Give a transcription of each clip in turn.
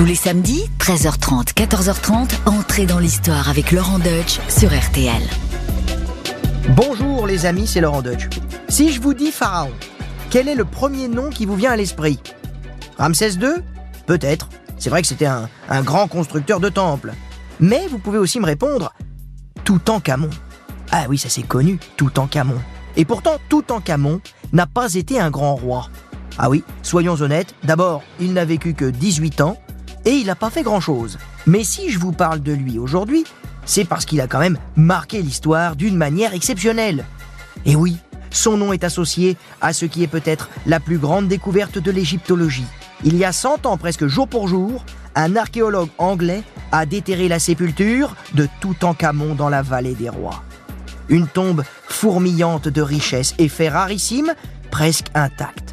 Tous les samedis, 13h30, 14h30, entrez dans l'histoire avec Laurent Deutsch sur RTL. Bonjour les amis, c'est Laurent Deutsch. Si je vous dis Pharaon, quel est le premier nom qui vous vient à l'esprit? Ramsès II Peut-être. C'est vrai que c'était un, un grand constructeur de temples. Mais vous pouvez aussi me répondre Toutankhamon. Ah oui, ça c'est connu, Toutankhamon. Et pourtant, Toutankhamon n'a pas été un grand roi. Ah oui, soyons honnêtes, d'abord, il n'a vécu que 18 ans et il n'a pas fait grand-chose. Mais si je vous parle de lui aujourd'hui, c'est parce qu'il a quand même marqué l'histoire d'une manière exceptionnelle. Et oui, son nom est associé à ce qui est peut-être la plus grande découverte de l'égyptologie. Il y a 100 ans, presque jour pour jour, un archéologue anglais a déterré la sépulture de Toutankhamon dans la vallée des rois. Une tombe fourmillante de richesses et faits rarissimes, presque intacte.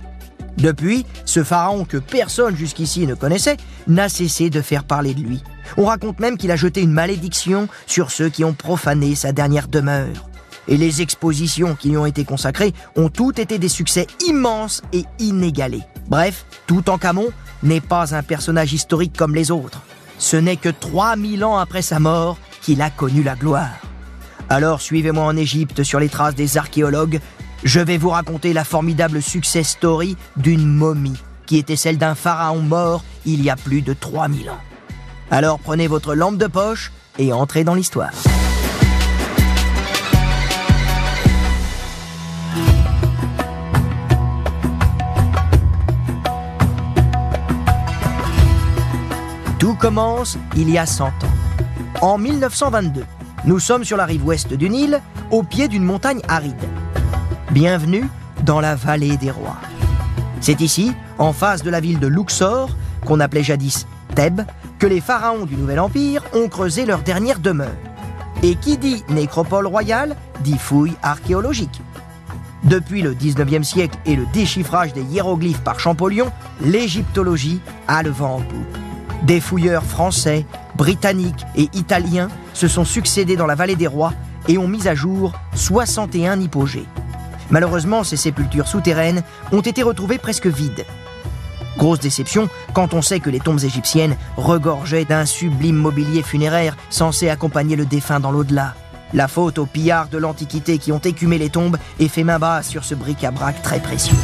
Depuis, ce pharaon que personne jusqu'ici ne connaissait n'a cessé de faire parler de lui. On raconte même qu'il a jeté une malédiction sur ceux qui ont profané sa dernière demeure. Et les expositions qui lui ont été consacrées ont toutes été des succès immenses et inégalés. Bref, Toutankhamon n'est pas un personnage historique comme les autres. Ce n'est que 3000 ans après sa mort qu'il a connu la gloire. Alors suivez-moi en Égypte sur les traces des archéologues. Je vais vous raconter la formidable success story d'une momie qui était celle d'un pharaon mort il y a plus de 3000 ans. Alors prenez votre lampe de poche et entrez dans l'histoire. Tout commence il y a 100 ans. En 1922, nous sommes sur la rive ouest du Nil, au pied d'une montagne aride. Bienvenue dans la vallée des rois. C'est ici, en face de la ville de Luxor, qu'on appelait jadis Thèbes, que les pharaons du Nouvel Empire ont creusé leur dernière demeure. Et qui dit nécropole royale dit fouille archéologique. Depuis le 19e siècle et le déchiffrage des hiéroglyphes par Champollion, l'égyptologie a le vent en poupe. Des fouilleurs français, britanniques et italiens se sont succédés dans la vallée des rois et ont mis à jour 61 hypogées. Malheureusement, ces sépultures souterraines ont été retrouvées presque vides. Grosse déception quand on sait que les tombes égyptiennes regorgeaient d'un sublime mobilier funéraire censé accompagner le défunt dans l'au-delà. La faute aux pillards de l'Antiquité qui ont écumé les tombes et fait main basse sur ce bric-à-brac très précieux.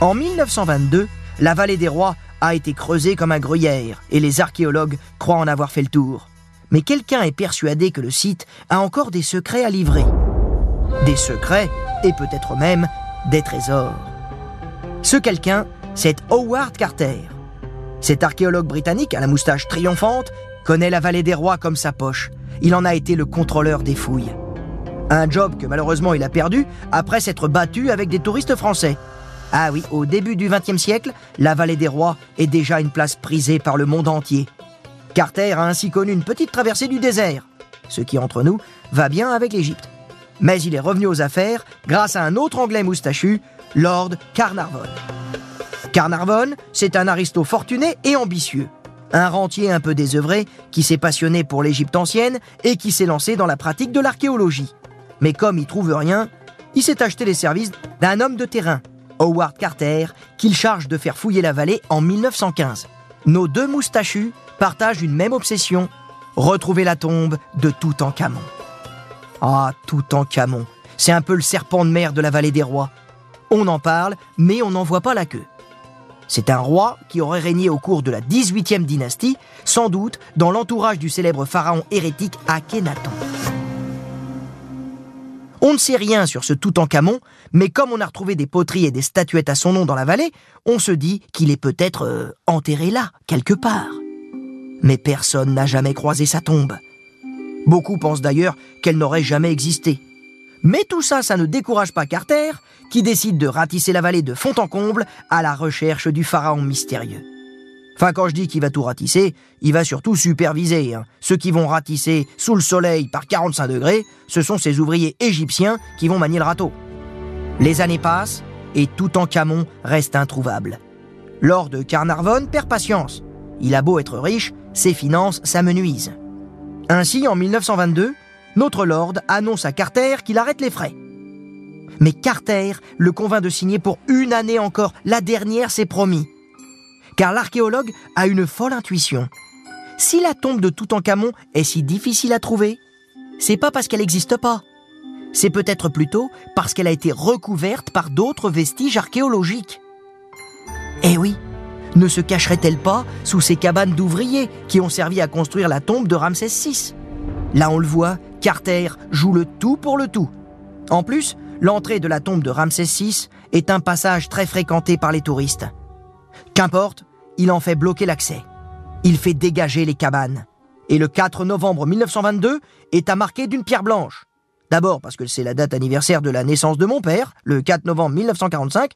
En 1922, la vallée des rois a été creusée comme un gruyère et les archéologues croient en avoir fait le tour. Mais quelqu'un est persuadé que le site a encore des secrets à livrer. Des secrets et peut-être même des trésors. Ce quelqu'un, c'est Howard Carter. Cet archéologue britannique à la moustache triomphante connaît la vallée des rois comme sa poche. Il en a été le contrôleur des fouilles. Un job que malheureusement il a perdu après s'être battu avec des touristes français. Ah oui, au début du XXe siècle, la vallée des rois est déjà une place prisée par le monde entier. Carter a ainsi connu une petite traversée du désert, ce qui entre nous va bien avec l'Égypte. Mais il est revenu aux affaires grâce à un autre Anglais moustachu, Lord Carnarvon. Carnarvon, c'est un aristo fortuné et ambitieux. Un rentier un peu désœuvré qui s'est passionné pour l'Égypte ancienne et qui s'est lancé dans la pratique de l'archéologie. Mais comme il trouve rien, il s'est acheté les services d'un homme de terrain, Howard Carter, qu'il charge de faire fouiller la vallée en 1915. Nos deux moustachus partagent une même obsession, retrouver la tombe de Toutankhamon. Ah, Toutankhamon, c'est un peu le serpent de mer de la vallée des rois. On en parle, mais on n'en voit pas la queue. C'est un roi qui aurait régné au cours de la 18e dynastie, sans doute dans l'entourage du célèbre pharaon hérétique Akhenaton. On ne sait rien sur ce Toutankhamon, mais comme on a retrouvé des poteries et des statuettes à son nom dans la vallée, on se dit qu'il est peut-être euh, enterré là, quelque part. Mais personne n'a jamais croisé sa tombe. Beaucoup pensent d'ailleurs qu'elle n'aurait jamais existé. Mais tout ça, ça ne décourage pas Carter, qui décide de ratisser la vallée de fond en comble à la recherche du pharaon mystérieux. Enfin, quand je dis qu'il va tout ratisser, il va surtout superviser. Hein. Ceux qui vont ratisser sous le soleil par 45 degrés, ce sont ces ouvriers égyptiens qui vont manier le râteau. Les années passent et tout en Camon reste introuvable. Lord Carnarvon perd patience. Il a beau être riche, ses finances s'amenuisent. Ainsi, en 1922, notre Lord annonce à Carter qu'il arrête les frais. Mais Carter le convainc de signer pour une année encore, la dernière c'est promis. car l'archéologue a une folle intuition. Si la tombe de Toutankhamon est si difficile à trouver, c'est pas parce qu'elle n'existe pas. C'est peut-être plutôt parce qu'elle a été recouverte par d'autres vestiges archéologiques. Eh oui, ne se cacherait-elle pas sous ces cabanes d'ouvriers qui ont servi à construire la tombe de Ramsès VI Là, on le voit, Carter joue le tout pour le tout. En plus, l'entrée de la tombe de Ramsès VI est un passage très fréquenté par les touristes. Qu'importe, il en fait bloquer l'accès. Il fait dégager les cabanes. Et le 4 novembre 1922 est à marquer d'une pierre blanche. D'abord parce que c'est la date anniversaire de la naissance de mon père, le 4 novembre 1945,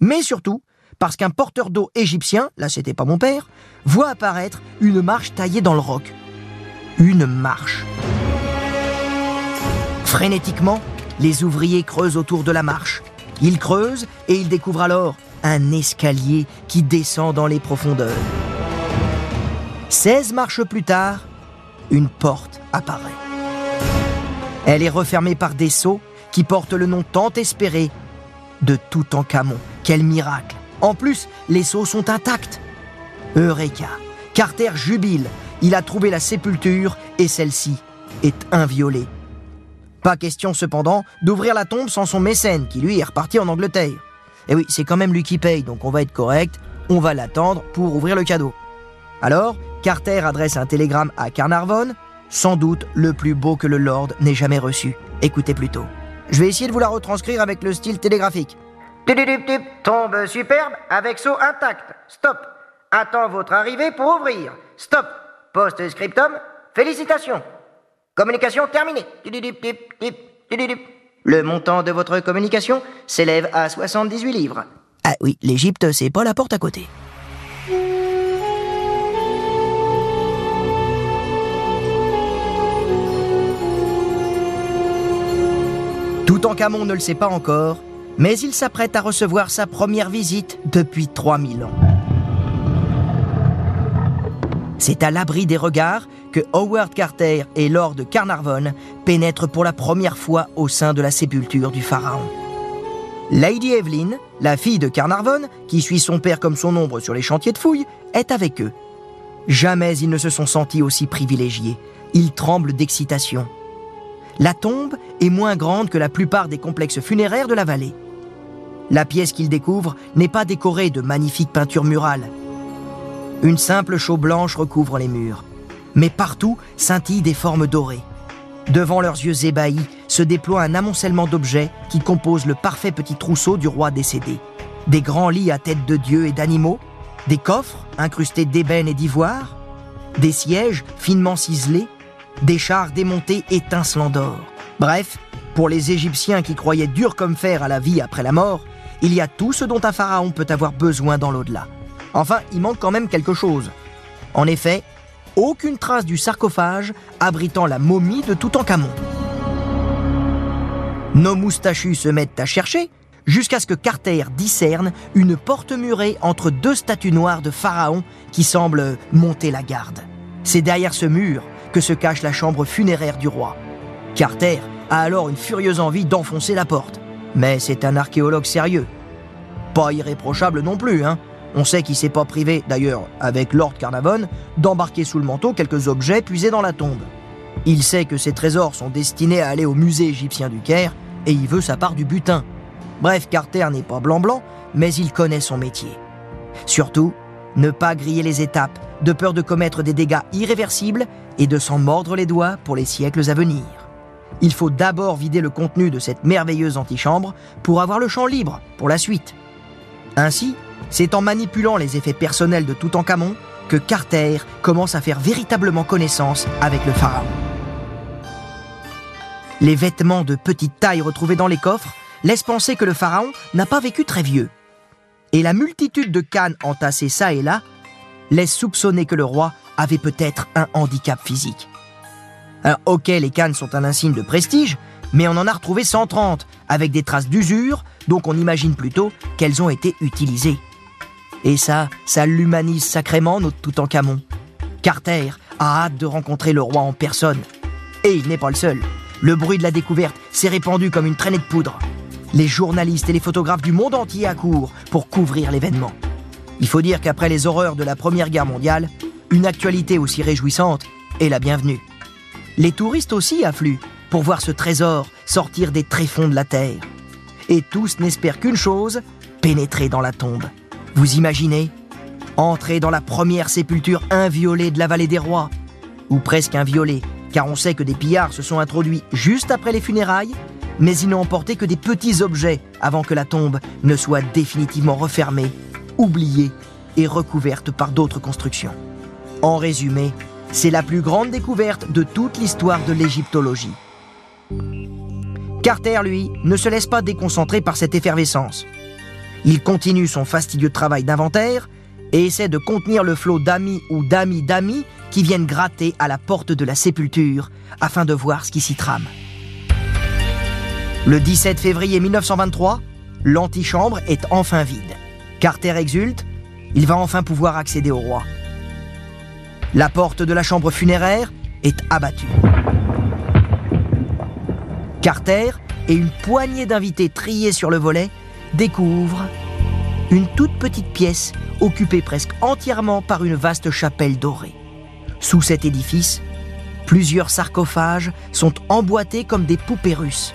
mais surtout parce qu'un porteur d'eau égyptien, là c'était pas mon père, voit apparaître une marche taillée dans le roc. Une marche. Frénétiquement, les ouvriers creusent autour de la marche. Ils creusent et ils découvrent alors un escalier qui descend dans les profondeurs. 16 marches plus tard, une porte apparaît. Elle est refermée par des sceaux qui portent le nom tant espéré de Toutankhamon. Quel miracle En plus, les sceaux sont intacts. Eureka Carter jubile. Il a trouvé la sépulture et celle-ci est inviolée. Pas question cependant d'ouvrir la tombe sans son mécène qui lui est reparti en Angleterre. Et oui, c'est quand même lui qui paye, donc on va être correct, on va l'attendre pour ouvrir le cadeau. Alors, Carter adresse un télégramme à Carnarvon, sans doute le plus beau que le Lord n'ait jamais reçu. Écoutez plutôt. Je vais essayer de vous la retranscrire avec le style télégraphique. Tombe superbe avec saut intact. Stop. Attends votre arrivée pour ouvrir. Stop. Post-scriptum. Félicitations. Communication terminée. Le montant de votre communication s'élève à 78 livres. Ah oui, l'Égypte, c'est pas la porte à côté. Toutankhamon ne le sait pas encore, mais il s'apprête à recevoir sa première visite depuis 3000 ans. C'est à l'abri des regards que Howard Carter et Lord Carnarvon pénètrent pour la première fois au sein de la sépulture du pharaon. Lady Evelyn, la fille de Carnarvon, qui suit son père comme son ombre sur les chantiers de fouilles, est avec eux. Jamais ils ne se sont sentis aussi privilégiés. Ils tremblent d'excitation. La tombe est moins grande que la plupart des complexes funéraires de la vallée. La pièce qu'ils découvrent n'est pas décorée de magnifiques peintures murales. Une simple chaux blanche recouvre les murs. Mais partout scintillent des formes dorées. Devant leurs yeux ébahis se déploie un amoncellement d'objets qui composent le parfait petit trousseau du roi décédé. Des grands lits à tête de dieux et d'animaux, des coffres incrustés d'ébène et d'ivoire, des sièges finement ciselés, des chars démontés étincelants d'or. Bref, pour les Égyptiens qui croyaient dur comme fer à la vie après la mort, il y a tout ce dont un pharaon peut avoir besoin dans l'au-delà. Enfin, il manque quand même quelque chose. En effet, aucune trace du sarcophage abritant la momie de Toutankhamon. Nos moustachus se mettent à chercher jusqu'à ce que Carter discerne une porte murée entre deux statues noires de pharaons qui semblent monter la garde. C'est derrière ce mur que se cache la chambre funéraire du roi. Carter a alors une furieuse envie d'enfoncer la porte. Mais c'est un archéologue sérieux. Pas irréprochable non plus, hein. On sait qu'il s'est pas privé, d'ailleurs, avec Lord Carnarvon, d'embarquer sous le manteau quelques objets puisés dans la tombe. Il sait que ces trésors sont destinés à aller au musée égyptien du Caire et il veut sa part du butin. Bref, Carter n'est pas blanc-blanc, mais il connaît son métier. Surtout, ne pas griller les étapes, de peur de commettre des dégâts irréversibles et de s'en mordre les doigts pour les siècles à venir. Il faut d'abord vider le contenu de cette merveilleuse antichambre pour avoir le champ libre pour la suite. Ainsi, c'est en manipulant les effets personnels de Toutankhamon que Carter commence à faire véritablement connaissance avec le pharaon. Les vêtements de petite taille retrouvés dans les coffres laissent penser que le pharaon n'a pas vécu très vieux. Et la multitude de cannes entassées ça et là laisse soupçonner que le roi avait peut-être un handicap physique. Ok, les cannes sont un insigne de prestige, mais on en a retrouvé 130, avec des traces d'usure, donc on imagine plutôt qu'elles ont été utilisées. Et ça, ça l'humanise sacrément, notre Toutankhamon. Carter a hâte de rencontrer le roi en personne. Et il n'est pas le seul. Le bruit de la découverte s'est répandu comme une traînée de poudre. Les journalistes et les photographes du monde entier accourent pour couvrir l'événement. Il faut dire qu'après les horreurs de la Première Guerre mondiale, une actualité aussi réjouissante est la bienvenue. Les touristes aussi affluent pour voir ce trésor sortir des tréfonds de la terre. Et tous n'espèrent qu'une chose, pénétrer dans la tombe. Vous imaginez? Entrer dans la première sépulture inviolée de la vallée des rois, ou presque inviolée, car on sait que des pillards se sont introduits juste après les funérailles, mais ils n'ont emporté que des petits objets avant que la tombe ne soit définitivement refermée, oubliée et recouverte par d'autres constructions. En résumé, c'est la plus grande découverte de toute l'histoire de l'égyptologie. Carter, lui, ne se laisse pas déconcentrer par cette effervescence. Il continue son fastidieux travail d'inventaire et essaie de contenir le flot d'amis ou d'amis d'amis qui viennent gratter à la porte de la sépulture afin de voir ce qui s'y trame. Le 17 février 1923, l'antichambre est enfin vide. Carter exulte, il va enfin pouvoir accéder au roi. La porte de la chambre funéraire est abattue. Carter et une poignée d'invités triés sur le volet découvrent une toute petite pièce occupée presque entièrement par une vaste chapelle dorée. Sous cet édifice, plusieurs sarcophages sont emboîtés comme des poupées russes.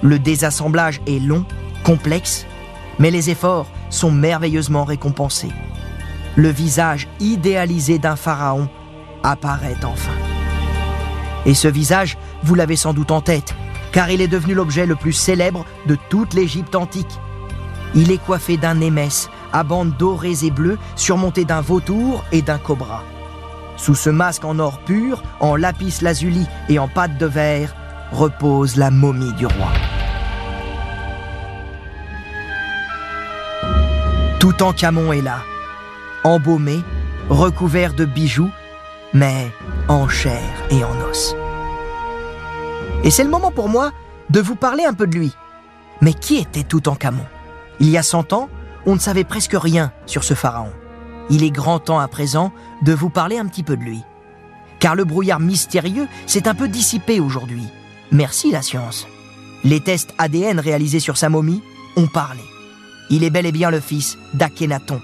Le désassemblage est long, complexe, mais les efforts sont merveilleusement récompensés. Le visage idéalisé d'un pharaon apparaît enfin. Et ce visage, vous l'avez sans doute en tête, car il est devenu l'objet le plus célèbre de toute l'Égypte antique. Il est coiffé d'un émesse à bandes dorées et bleues surmonté d'un vautour et d'un cobra. Sous ce masque en or pur, en lapis lazuli et en pâte de verre, repose la momie du roi. Tout Camon est là, embaumé, recouvert de bijoux, mais en chair et en os. Et c'est le moment pour moi de vous parler un peu de lui. Mais qui était Toutankhamon Il y a 100 ans, on ne savait presque rien sur ce pharaon. Il est grand temps à présent de vous parler un petit peu de lui. Car le brouillard mystérieux s'est un peu dissipé aujourd'hui. Merci la science. Les tests ADN réalisés sur sa momie ont parlé. Il est bel et bien le fils d'Akhenaton.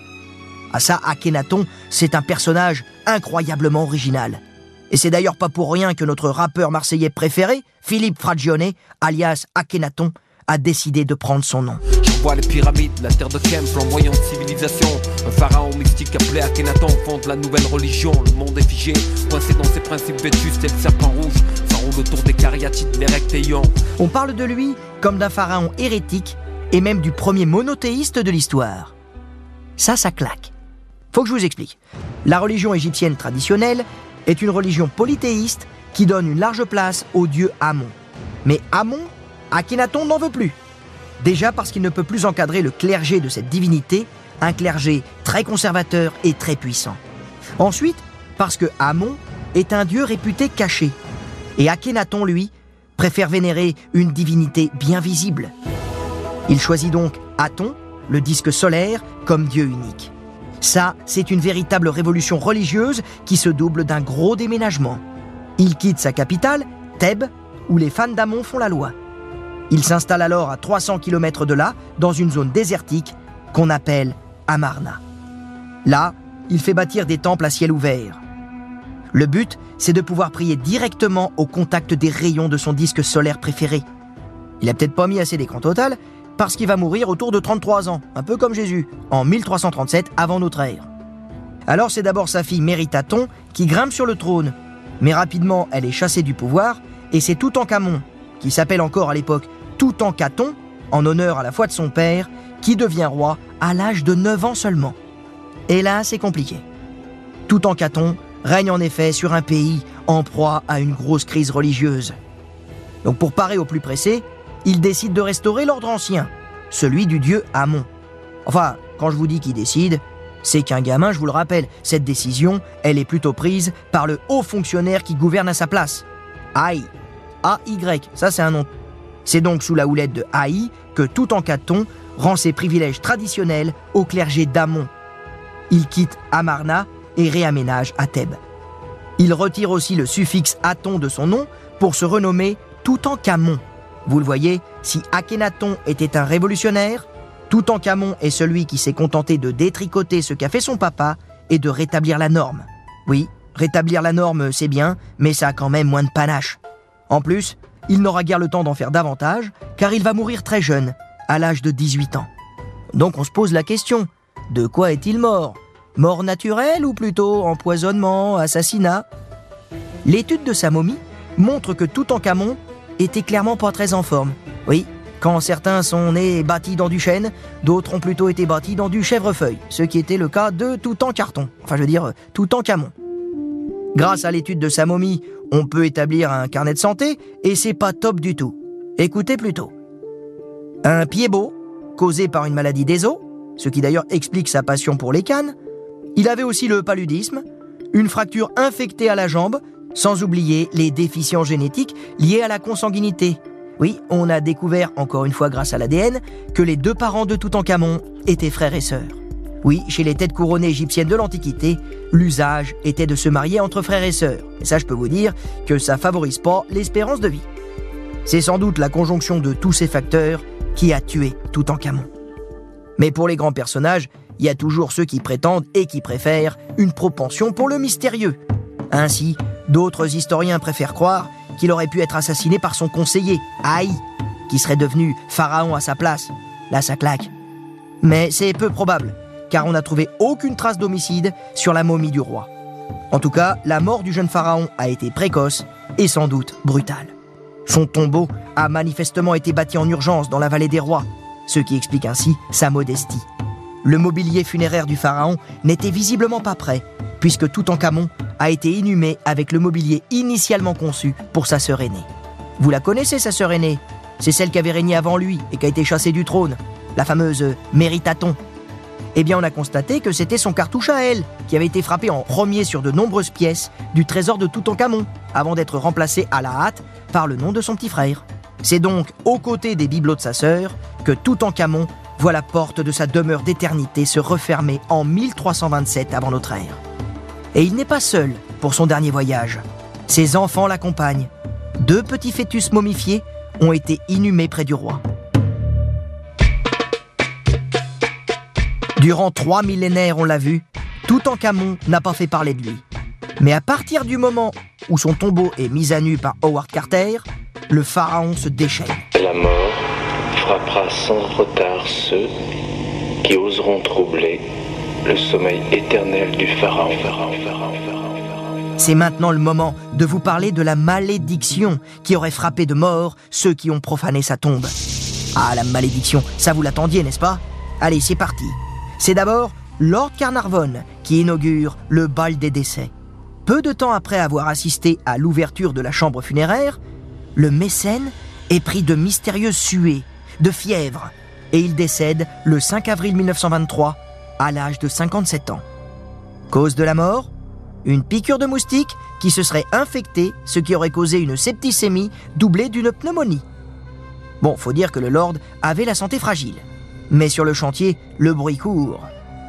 Ah ça, Akhenaton, c'est un personnage incroyablement original. Et c'est d'ailleurs pas pour rien que notre rappeur marseillais préféré, Philippe Fragione, alias Akhenaton, a décidé de prendre son nom. Je vois les pyramides, la terre de Kem, flamboyant de civilisation. Un pharaon mystique appelé Akhenaton fonde la nouvelle religion. Le monde est figé, coincé dans ses principes vétustes et le serpent rouge. Ça roule autour des cariatides, des rectéions. On parle de lui comme d'un pharaon hérétique et même du premier monothéiste de l'histoire. Ça, ça claque. Faut que je vous explique. La religion égyptienne traditionnelle est une religion polythéiste qui donne une large place au dieu Amon. Mais Amon, Akhenaton n'en veut plus. Déjà parce qu'il ne peut plus encadrer le clergé de cette divinité, un clergé très conservateur et très puissant. Ensuite, parce que Amon est un dieu réputé caché. Et Akhenaton, lui, préfère vénérer une divinité bien visible. Il choisit donc Aton, le disque solaire, comme dieu unique. Ça, c'est une véritable révolution religieuse qui se double d'un gros déménagement. Il quitte sa capitale, Thèbes, où les fans d'Amon font la loi. Il s'installe alors à 300 km de là, dans une zone désertique qu'on appelle Amarna. Là, il fait bâtir des temples à ciel ouvert. Le but, c'est de pouvoir prier directement au contact des rayons de son disque solaire préféré. Il a peut-être pas mis assez d'écran total, parce qu'il va mourir autour de 33 ans, un peu comme Jésus, en 1337 avant notre ère. Alors c'est d'abord sa fille Méritaton qui grimpe sur le trône, mais rapidement elle est chassée du pouvoir, et c'est Toutankhamon, qui s'appelle encore à l'époque Toutankhaton, en honneur à la fois de son père, qui devient roi à l'âge de 9 ans seulement. Et là, c'est compliqué. Toutankhaton règne en effet sur un pays en proie à une grosse crise religieuse. Donc pour parer au plus pressé, il décide de restaurer l'ordre ancien, celui du dieu Amon. Enfin, quand je vous dis qu'il décide, c'est qu'un gamin, je vous le rappelle, cette décision, elle est plutôt prise par le haut fonctionnaire qui gouverne à sa place. Aïe. A-Y, ça c'est un nom. C'est donc sous la houlette de Haï que tout en Toutankhaton rend ses privilèges traditionnels au clergé d'Amon. Il quitte Amarna et réaménage à Thèbes. Il retire aussi le suffixe Aton de son nom pour se renommer Toutankhamon. Vous le voyez, si Akhenaton était un révolutionnaire, Toutankhamon est celui qui s'est contenté de détricoter ce qu'a fait son papa et de rétablir la norme. Oui, rétablir la norme, c'est bien, mais ça a quand même moins de panache. En plus, il n'aura guère le temps d'en faire davantage, car il va mourir très jeune, à l'âge de 18 ans. Donc on se pose la question, de quoi est-il mort? Mort naturelle ou plutôt empoisonnement, assassinat? L'étude de sa momie montre que Toutankhamon était clairement pas très en forme. Oui, quand certains sont nés bâtis dans du chêne, d'autres ont plutôt été bâtis dans du chèvrefeuille, ce qui était le cas de Toutankhamon. Enfin, je veux dire, Toutankhamon. Grâce à l'étude de sa momie, on peut établir un carnet de santé et c'est pas top du tout. Écoutez plutôt. Un pied beau, causé par une maladie des os, ce qui d'ailleurs explique sa passion pour les cannes. Il avait aussi le paludisme, une fracture infectée à la jambe, sans oublier les déficiences génétiques liées à la consanguinité. Oui, on a découvert, encore une fois grâce à l'ADN, que les deux parents de Toutankhamon étaient frères et sœurs. Oui, chez les têtes couronnées égyptiennes de l'Antiquité, l'usage était de se marier entre frères et sœurs. Et ça, je peux vous dire que ça favorise pas l'espérance de vie. C'est sans doute la conjonction de tous ces facteurs qui a tué Toutankhamon. Mais pour les grands personnages, il y a toujours ceux qui prétendent et qui préfèrent une propension pour le mystérieux. Ainsi, d'autres historiens préfèrent croire qu'il aurait pu être assassiné par son conseiller, Haï, qui serait devenu pharaon à sa place. Là, ça claque. Mais c'est peu probable, car on n'a trouvé aucune trace d'homicide sur la momie du roi. En tout cas, la mort du jeune pharaon a été précoce et sans doute brutale. Son tombeau a manifestement été bâti en urgence dans la vallée des rois, ce qui explique ainsi sa modestie. Le mobilier funéraire du pharaon n'était visiblement pas prêt, puisque Toutankhamon a été inhumé avec le mobilier initialement conçu pour sa sœur aînée. Vous la connaissez, sa sœur aînée? C'est celle qui avait régné avant lui et qui a été chassée du trône, la fameuse Méritaton. Eh bien, on a constaté que c'était son cartouche à elle, qui avait été frappé en premier sur de nombreuses pièces du trésor de Toutankhamon, avant d'être remplacé à la hâte par le nom de son petit frère. C'est donc aux côtés des bibelots de sa sœur que Toutankhamon voit la porte de sa demeure d'éternité se refermer en 1327 avant notre ère. Et il n'est pas seul pour son dernier voyage. Ses enfants l'accompagnent. Deux petits fœtus momifiés ont été inhumés près du roi. Durant trois millénaires, on l'a vu, Toutankhamon n'a pas fait parler de lui. Mais à partir du moment où son tombeau est mis à nu par Howard Carter, le pharaon se déchaîne. La mort frappera sans retard ceux qui oseront troubler le sommeil éternel du pharaon. C'est maintenant le moment de vous parler de la malédiction qui aurait frappé de mort ceux qui ont profané sa tombe. Ah, la malédiction, ça vous l'attendiez, n'est-ce pas? Allez, c'est parti. C'est d'abord Lord Carnarvon qui inaugure le bal des décès. Peu de temps après avoir assisté à l'ouverture de la chambre funéraire, le mécène est pris de mystérieuses suées, de fièvre, et il décède le 5 avril 1923 à l'âge de 57 ans. Cause de la mort? Une piqûre de moustique qui se serait infectée, ce qui aurait causé une septicémie doublée d'une pneumonie. Bon, faut dire que le Lord avait la santé fragile. Mais sur le chantier, le bruit court.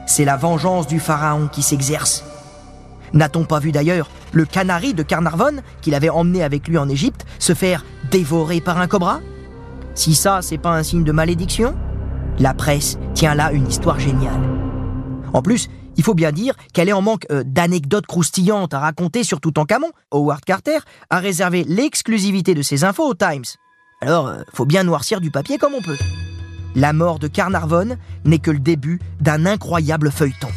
C'est la vengeance du pharaon qui s'exerce. N'a-t-on pas vu d'ailleurs le canari de Carnarvon, qu'il avait emmené avec lui en Égypte, se faire dévorer par un cobra? Si ça, c'est pas un signe de malédiction? La presse tient là une histoire géniale. En plus, il faut bien dire qu'elle est en manque euh, d'anecdotes croustillantes à raconter sur tout en camon. Howard Carter a réservé l'exclusivité de ses infos aux Times. Alors, euh, faut bien noircir du papier comme on peut. La mort de Carnarvon n'est que le début d'un incroyable feuilleton.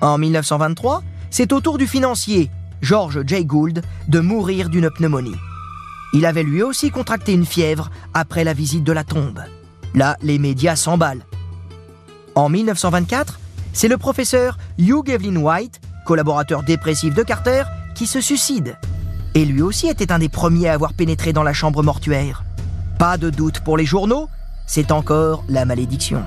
En 1923, c'est au tour du financier, George J. Gould, de mourir d'une pneumonie. Il avait lui aussi contracté une fièvre après la visite de la tombe. Là, les médias s'emballent. En 1924, c'est le professeur Hugh Evelyn White, collaborateur dépressif de Carter, qui se suicide. Et lui aussi était un des premiers à avoir pénétré dans la chambre mortuaire. Pas de doute pour les journaux, c'est encore la malédiction.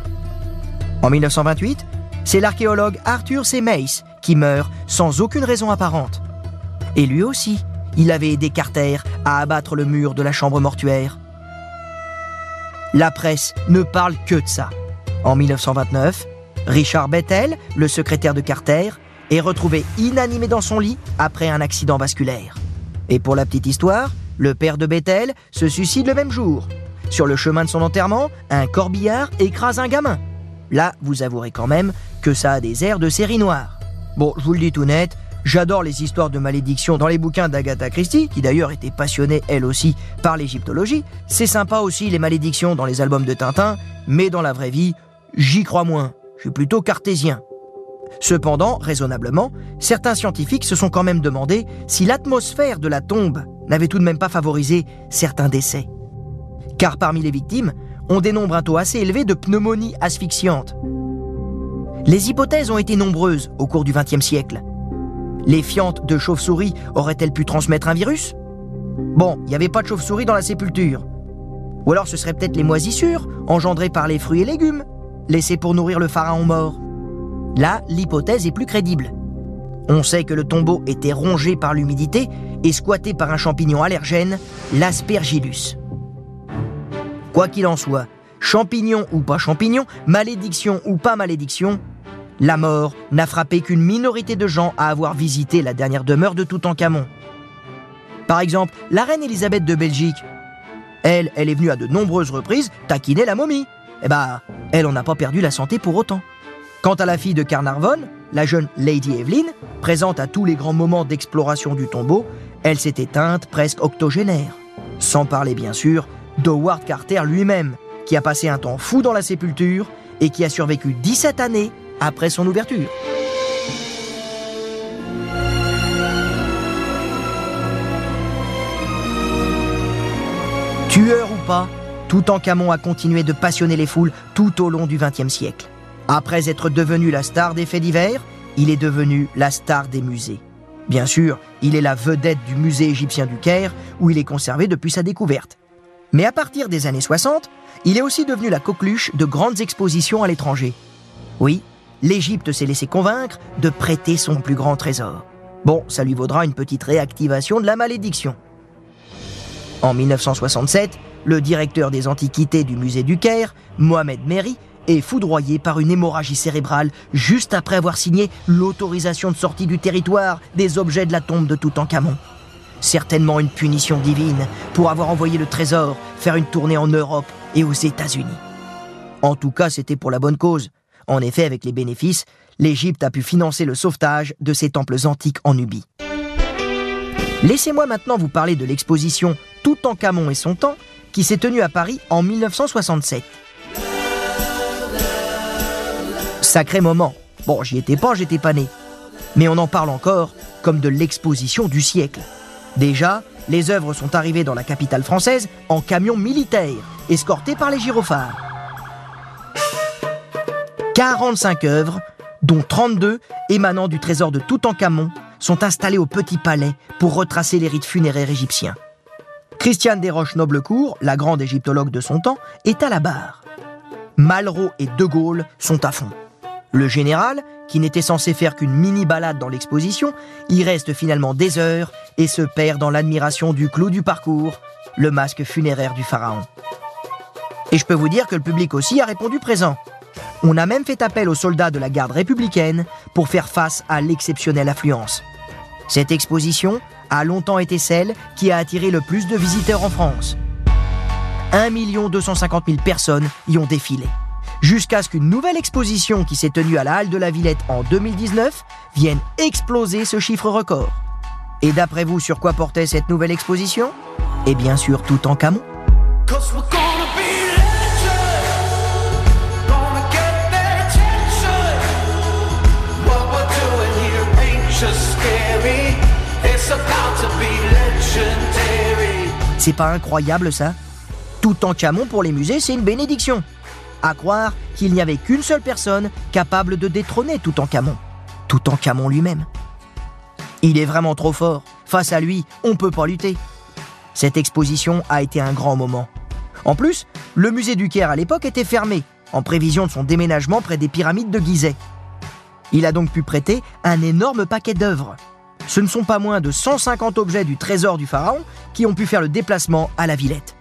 En 1928, c'est l'archéologue Arthur C. Mace qui meurt sans aucune raison apparente. Et lui aussi, il avait aidé Carter à abattre le mur de la chambre mortuaire. La presse ne parle que de ça. En 1929, Richard Bethel, le secrétaire de Carter, est retrouvé inanimé dans son lit après un accident vasculaire. Et pour la petite histoire, le père de Bethel se suicide le même jour. Sur le chemin de son enterrement, un corbillard écrase un gamin. Là, vous avouerez quand même que ça a des airs de série noire. Bon, je vous le dis tout net, j'adore les histoires de malédiction dans les bouquins d'Agatha Christie, qui d'ailleurs était passionnée elle aussi par l'égyptologie. C'est sympa aussi les malédictions dans les albums de Tintin, mais dans la vraie vie, j'y crois moins. Je suis plutôt cartésien. Cependant, raisonnablement, certains scientifiques se sont quand même demandé si l'atmosphère de la tombe n'avait tout de même pas favorisé certains décès. Car parmi les victimes, on dénombre un taux assez élevé de pneumonie asphyxiante. Les hypothèses ont été nombreuses au cours du XXe siècle. Les fientes de chauve-souris auraient-elles pu transmettre un virus? Bon, il n'y avait pas de chauve-souris dans la sépulture. Ou alors ce serait peut-être les moisissures, engendrées par les fruits et légumes, laissés pour nourrir le pharaon mort. Là, l'hypothèse est plus crédible. On sait que le tombeau était rongé par l'humidité et squatté par un champignon allergène, l'aspergillus. Quoi qu'il en soit, champignon ou pas champignon, malédiction ou pas malédiction, la mort n'a frappé qu'une minorité de gens à avoir visité la dernière demeure de Toutankhamon. Par exemple, la reine Elisabeth de Belgique. Elle, elle est venue à de nombreuses reprises taquiner la momie. Eh bah, elle en a pas perdu la santé pour autant. Quant à la fille de Carnarvon, la jeune Lady Evelyn, présente à tous les grands moments d'exploration du tombeau, elle s'est éteinte presque octogénaire. Sans parler bien sûr d'Howard Carter lui-même, qui a passé un temps fou dans la sépulture et qui a survécu 17 années après son ouverture. Toutankhamon a continué de passionner les foules tout au long du XXe siècle. Après être devenu la star des faits divers, il est devenu la star des musées. Bien sûr, il est la vedette du musée égyptien du Caire, où il est conservé depuis sa découverte. Mais à partir des années 60, il est aussi devenu la coqueluche de grandes expositions à l'étranger. Oui, l'Égypte s'est laissé convaincre de prêter son plus grand trésor. Bon, ça lui vaudra une petite réactivation de la malédiction. En 1967, le directeur des antiquités du musée du Caire, Mohamed Meri, est foudroyé par une hémorragie cérébrale juste après avoir signé l'autorisation de sortie du territoire des objets de la tombe de Toutankhamon. Certainement une punition divine pour avoir envoyé le trésor faire une tournée en Europe et aux États-Unis. En tout cas, c'était pour la bonne cause. En effet, avec les bénéfices, l'Égypte a pu financer le sauvetage de ses temples antiques en Nubie. Laissez-moi maintenant vous parler de l'exposition Toutankhamon et son temps qui s'est tenue à Paris en 1967. Sacré moment. Bon, j'y étais pas, j'étais pas né. Mais on en parle encore comme de l'exposition du siècle. Déjà, les œuvres sont arrivées dans la capitale française en camion militaire, escortés par les gyrophares. 45 œuvres, dont 32 émanant du trésor de Toutankhamon, sont installées au Petit Palais pour retracer les rites funéraires égyptiens. Christiane Desroches Noblecourt, la grande égyptologue de son temps, est à la barre. Malraux et De Gaulle sont à fond. Le général, qui n'était censé faire qu'une mini-balade dans l'exposition, y reste finalement des heures et se perd dans l'admiration du clou du parcours, le masque funéraire du pharaon. Et je peux vous dire que le public aussi a répondu présent. On a même fait appel aux soldats de la garde républicaine pour faire face à l'exceptionnelle affluence. Cette exposition a longtemps été celle qui a attiré le plus de visiteurs en France. 1 250 000 personnes y ont défilé jusqu'à ce qu'une nouvelle exposition qui s'est tenue à la Halle de la Villette en 2019 vienne exploser ce chiffre record. Et d'après vous, sur quoi portait cette nouvelle exposition? Et bien sûr, tout C'est pas incroyable ça? Tout en camon pour les musées, c'est une bénédiction. À croire qu'il n'y avait qu'une seule personne capable de détrôner Toutankhamon. Toutankhamon lui-même. Il est vraiment trop fort. Face à lui, on ne peut pas lutter. Cette exposition a été un grand moment. En plus, le musée du Caire à l'époque était fermé, en prévision de son déménagement près des pyramides de Gizeh. Il a donc pu prêter un énorme paquet d'œuvres. Ce ne sont pas moins de 150 objets du trésor du pharaon qui ont pu faire le déplacement à la Villette.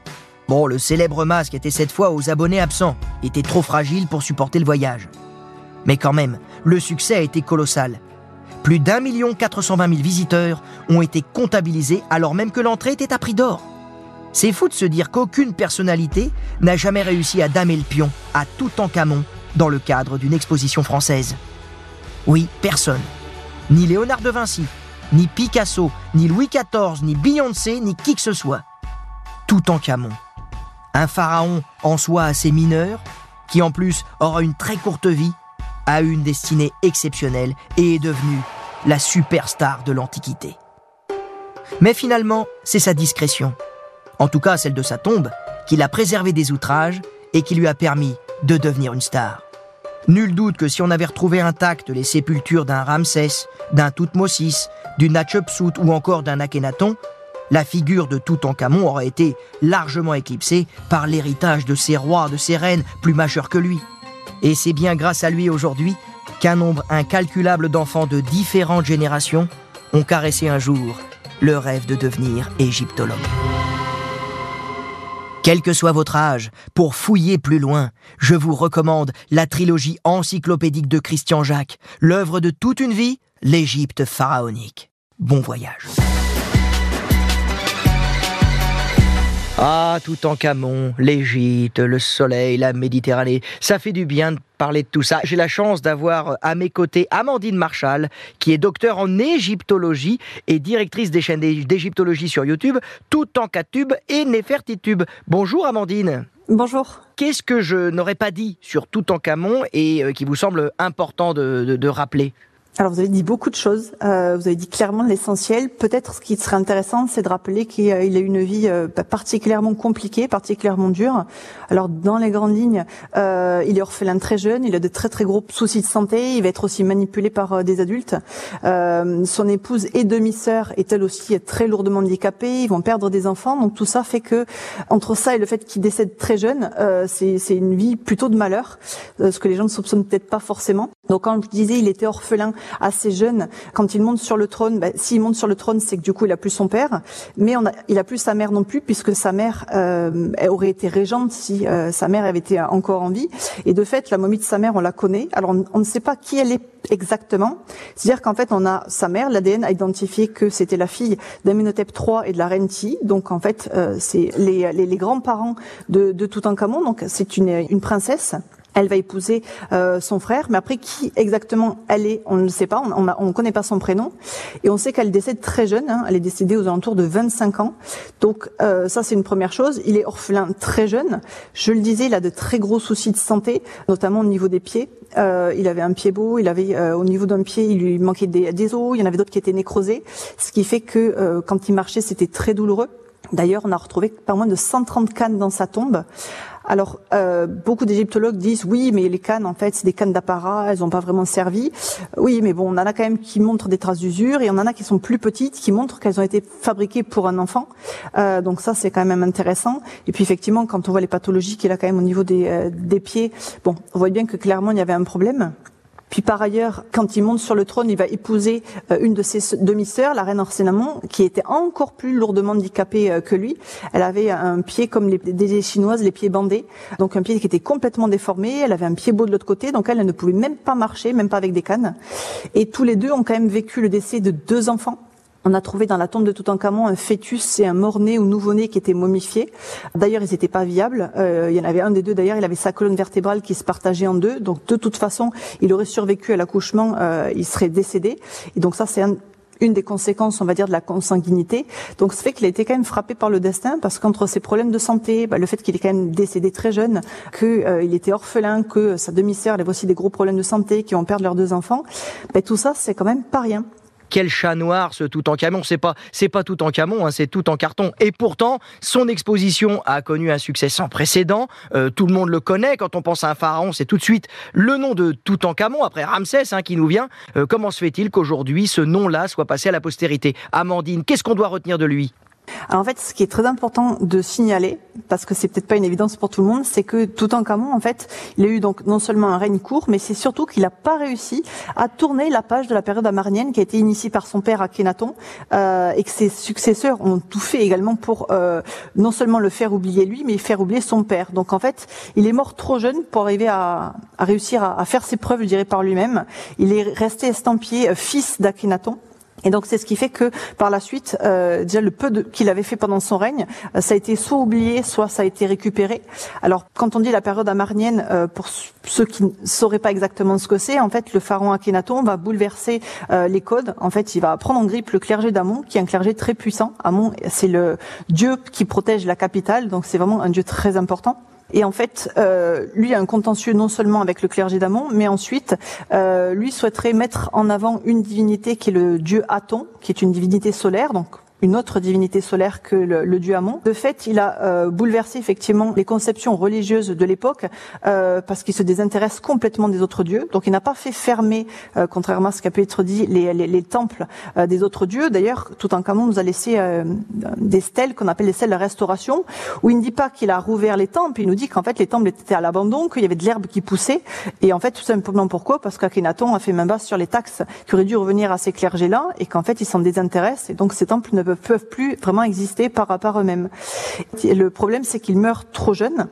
Bon, le célèbre masque était cette fois aux abonnés absents, était trop fragile pour supporter le voyage. Mais quand même, le succès a été colossal. Plus d'un million 420 000 visiteurs ont été comptabilisés alors même que l'entrée était à prix d'or. C'est fou de se dire qu'aucune personnalité n'a jamais réussi à damer le pion à tout en camon dans le cadre d'une exposition française. Oui, personne. Ni Léonard de Vinci, ni Picasso, ni Louis XIV, ni Beyoncé, ni qui que ce soit. Tout en Camon. Un pharaon en soi assez mineur, qui en plus aura une très courte vie, a eu une destinée exceptionnelle et est devenu la superstar de l'Antiquité. Mais finalement, c'est sa discrétion, en tout cas celle de sa tombe, qui l'a préservé des outrages et qui lui a permis de devenir une star. Nul doute que si on avait retrouvé intactes les sépultures d'un Ramsès, d'un Toutmosis, d'une Hatshepsut ou encore d'un Akhenaton, la figure de Toutankhamon aurait été largement éclipsée par l'héritage de ses rois, de ses reines plus majeurs que lui. Et c'est bien grâce à lui aujourd'hui qu'un nombre incalculable d'enfants de différentes générations ont caressé un jour le rêve de devenir égyptologue. Quel que soit votre âge, pour fouiller plus loin, je vous recommande la trilogie encyclopédique de Christian Jacques, l'œuvre de toute une vie, l'Égypte pharaonique. Bon voyage. Ah, tout en Camon, l'Égypte, le soleil, la Méditerranée, ça fait du bien de parler de tout ça. J'ai la chance d'avoir à mes côtés Amandine Marshall, qui est docteur en égyptologie et directrice des chaînes d'égyptologie sur YouTube, tout en Catube et Nefertitube. Bonjour Amandine. Bonjour. Qu'est-ce que je n'aurais pas dit sur tout en Camon et euh, qui vous semble important de rappeler? Alors vous avez dit beaucoup de choses. Euh, vous avez dit clairement l'essentiel. Peut-être ce qui serait intéressant, c'est de rappeler qu'il a eu une vie euh, particulièrement compliquée, particulièrement dure. Alors dans les grandes lignes, euh, il est orphelin très jeune, il a de très très gros soucis de santé, il va être aussi manipulé par euh, des adultes. Euh, son épouse et demi-sœur est elle aussi très lourdement handicapée, ils vont perdre des enfants. Donc tout ça fait que entre ça et le fait qu'il décède très jeune, c'est une vie plutôt de malheur, ce que les gens ne soupçonnent peut-être pas forcément. Donc quand je disais il était orphelin assez jeune, quand il monte sur le trône, bah, s'il monte sur le trône, c'est que du coup il a plus son père, mais on a, il a plus sa mère non plus puisque sa mère euh, aurait été régente si euh, sa mère avait été encore en vie. Et de fait, la momie de sa mère, on la connaît. Alors on, ne sait pas qui elle est exactement. C'est-à-dire qu'en fait, on a sa mère, l'ADN a identifié que c'était la fille d'Amenhotep III et de la reine Ti. Donc en fait, euh, c'est les, les, les grands-parents de, de Toutankhamon. Donc c'est une, une princesse elle va épouser euh, son frère, mais après qui exactement elle est, on ne sait pas, on ne on connaît pas son prénom, et on sait qu'elle décède très jeune, hein, elle est décédée aux alentours de 25 ans, donc euh, ça c'est une première chose, il est orphelin très jeune, je le disais, il a de très gros soucis de santé, notamment au niveau des pieds, euh, il avait un pied beau, il avait euh, au niveau d'un pied, il lui manquait des, des os, il y en avait d'autres qui étaient nécrosés, ce qui fait que euh, quand il marchait c'était très douloureux. D'ailleurs, on a retrouvé pas moins de 130 cannes dans sa tombe. Alors, euh, beaucoup d'égyptologues disent oui, mais les cannes, en fait, c'est des cannes d'apparat, elles n'ont pas vraiment servi. Oui, mais bon, on en a quand même qui montrent des traces d'usure et on en a qui sont plus petites, qui montrent qu'elles ont été fabriquées pour un enfant. Euh, donc ça, c'est quand même intéressant. Et puis effectivement, quand on voit les pathologies qu'il a quand même au niveau des, euh, des pieds, bon, on voit bien que clairement il y avait un problème. Puis par ailleurs, quand il monte sur le trône, il va épouser euh, une de ses demi-sœurs, la reine Orsénamon, qui était encore plus lourdement handicapée euh, que lui. Elle avait un pied comme les chinoises, les pieds bandés, donc un pied qui était complètement déformé. Elle avait un pied beau de l'autre côté, donc elle, elle ne pouvait même pas marcher, même pas avec des cannes. Et tous les deux ont quand même vécu le décès de deux enfants. On a trouvé dans la tombe de Toutankhamon un fœtus et un mort-né ou nouveau-né qui étaient momifiés. D'ailleurs, ils n'étaient pas viables. Euh, il y en avait un des deux, d'ailleurs, il avait sa colonne vertébrale qui se partageait en deux. Donc, de toute façon, il aurait survécu à l'accouchement, euh, il serait décédé. Et donc, ça, c'est une des conséquences, on va dire, de la consanguinité. Donc, ce fait qu'il a été quand même frappé par le destin, parce qu'entre ses problèmes de santé, bah, le fait qu'il est quand même décédé très jeune, qu'il euh, était orphelin, que sa demi-sœur avait aussi des gros problèmes de santé, qui ont perdu leurs deux enfants, bah, tout ça, c'est quand même pas rien quel chat noir ce tout en camon. C'est pas, c'est pas tout en camon, hein, c'est tout en carton. Et pourtant, son exposition a connu un succès sans précédent. Euh, tout le monde le connaît. Quand on pense à un pharaon, c'est tout de suite le nom de tout en camon après Ramsès hein, qui nous vient. Euh, comment se fait-il qu'aujourd'hui ce nom-là soit passé à la postérité? Amandine, qu'est-ce qu'on doit retenir de lui? En fait, ce qui est très important de signaler, parce que c'est peut-être pas une évidence pour tout le monde, c'est que tout en Toutankhamon, en fait, il a eu donc non seulement un règne court, mais c'est surtout qu'il n'a pas réussi à tourner la page de la période amarnienne qui a été initiée par son père Akhenaton, euh, et que ses successeurs ont tout fait également pour euh, non seulement le faire oublier lui, mais faire oublier son père. Donc en fait, il est mort trop jeune pour arriver à, réussir à, faire ses preuves, je dirais, par lui-même. Il est resté estampillé euh, fils d'Akhenaton Et donc c'est ce qui fait que par la suite, euh, déjà le peu qu'il avait fait pendant son règne, euh, ça a été soit oublié, soit ça a été récupéré. Alors quand on dit la période amarnienne, euh, pour ceux qui ne sauraient pas exactement ce que c'est, en fait le pharaon Akhenaton va bouleverser euh, les codes. En fait, il va prendre en grippe le clergé d'Amon, qui est un clergé très puissant. Amon, c'est le dieu qui protège la capitale, donc c'est vraiment un dieu très important. Et en fait, euh, lui a un contentieux non seulement avec le clergé d'Amon, mais ensuite, euh, lui souhaiterait mettre en avant une divinité qui est le dieu Aton, qui est une divinité solaire, donc une autre divinité solaire que le, dieu Amon. De fait, il a euh, bouleversé effectivement les conceptions religieuses de l'époque euh, parce qu'il se désintéresse complètement des autres dieux. Donc, il n'a pas fait fermer, euh, contrairement à ce qui a pu être dit, les, les, les temples des autres dieux. D'ailleurs, tout en Camon nous a laissé des stèles qu'on appelle les stèles de restauration, où il ne dit pas qu'il a rouvert les temples, il nous dit qu'en fait les temples étaient à l'abandon, qu'il y avait de l'herbe qui poussait, et en fait tout simplement pourquoi? Parce qu'Akhenaton a fait main basse sur les taxes qui auraient dû revenir à ces clergés-là, et qu'en fait ils s'en désintéressent, et donc ces temples ne peuvent plus vraiment exister par à eux-mêmes. Le problème, c'est qu'ils meurent trop jeunes.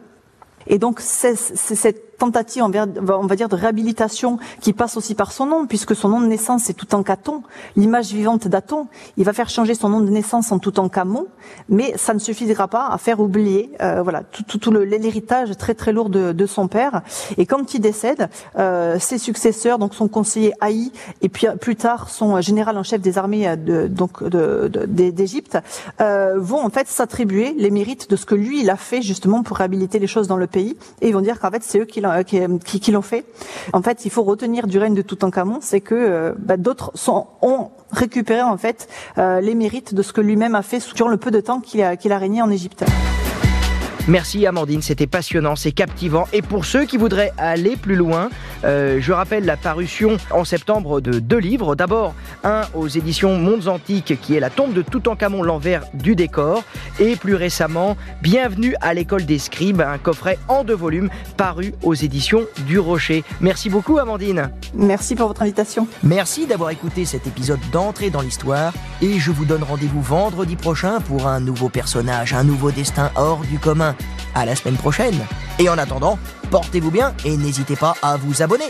Et donc, c'est cette tentative, on va dire, de réhabilitation qui passe aussi par son nom, puisque son nom de naissance est tout en Caton, l'image vivante d'Aton. Il va faire changer son nom de naissance en tout en Camon, mais ça ne suffira pas à faire oublier, euh, voilà, tout, tout, tout l'héritage très très lourd de, de, son père. Et quand il décède, euh, ses successeurs, donc son conseiller Haï, et puis plus tard son général en chef des armées de, donc d'Égypte, euh, vont en fait s'attribuer les mérites de ce que lui il a fait justement pour réhabiliter les choses dans le pays, et ils vont dire qu'en fait c'est eux qui l'ont euh, qui, qui, l'ont fait. En fait, il faut retenir du règne de Toutankhamon, c'est que euh, bah, d'autres ont récupéré en fait euh, les mérites de ce que lui-même a fait durant le peu de temps qu'il a régné en Égypte. Merci Amandine, c'était passionnant, c'est captivant. Et pour ceux qui voudraient aller plus loin, euh, je rappelle la parution en septembre de deux livres. D'abord, un aux éditions Mondes Antiques qui est La tombe de Toutankhamon, l'envers du décor. Et plus récemment, Bienvenue à l'école des scribes, un coffret en deux volumes paru aux éditions du Rocher. Merci beaucoup Amandine. Merci pour votre invitation. Merci d'avoir écouté cet épisode d'entrée dans l'histoire. Et je vous donne rendez-vous vendredi prochain pour un nouveau personnage, un nouveau destin hors du commun. À la semaine prochaine. Et en attendant, portez-vous bien et n'hésitez pas à vous abonner.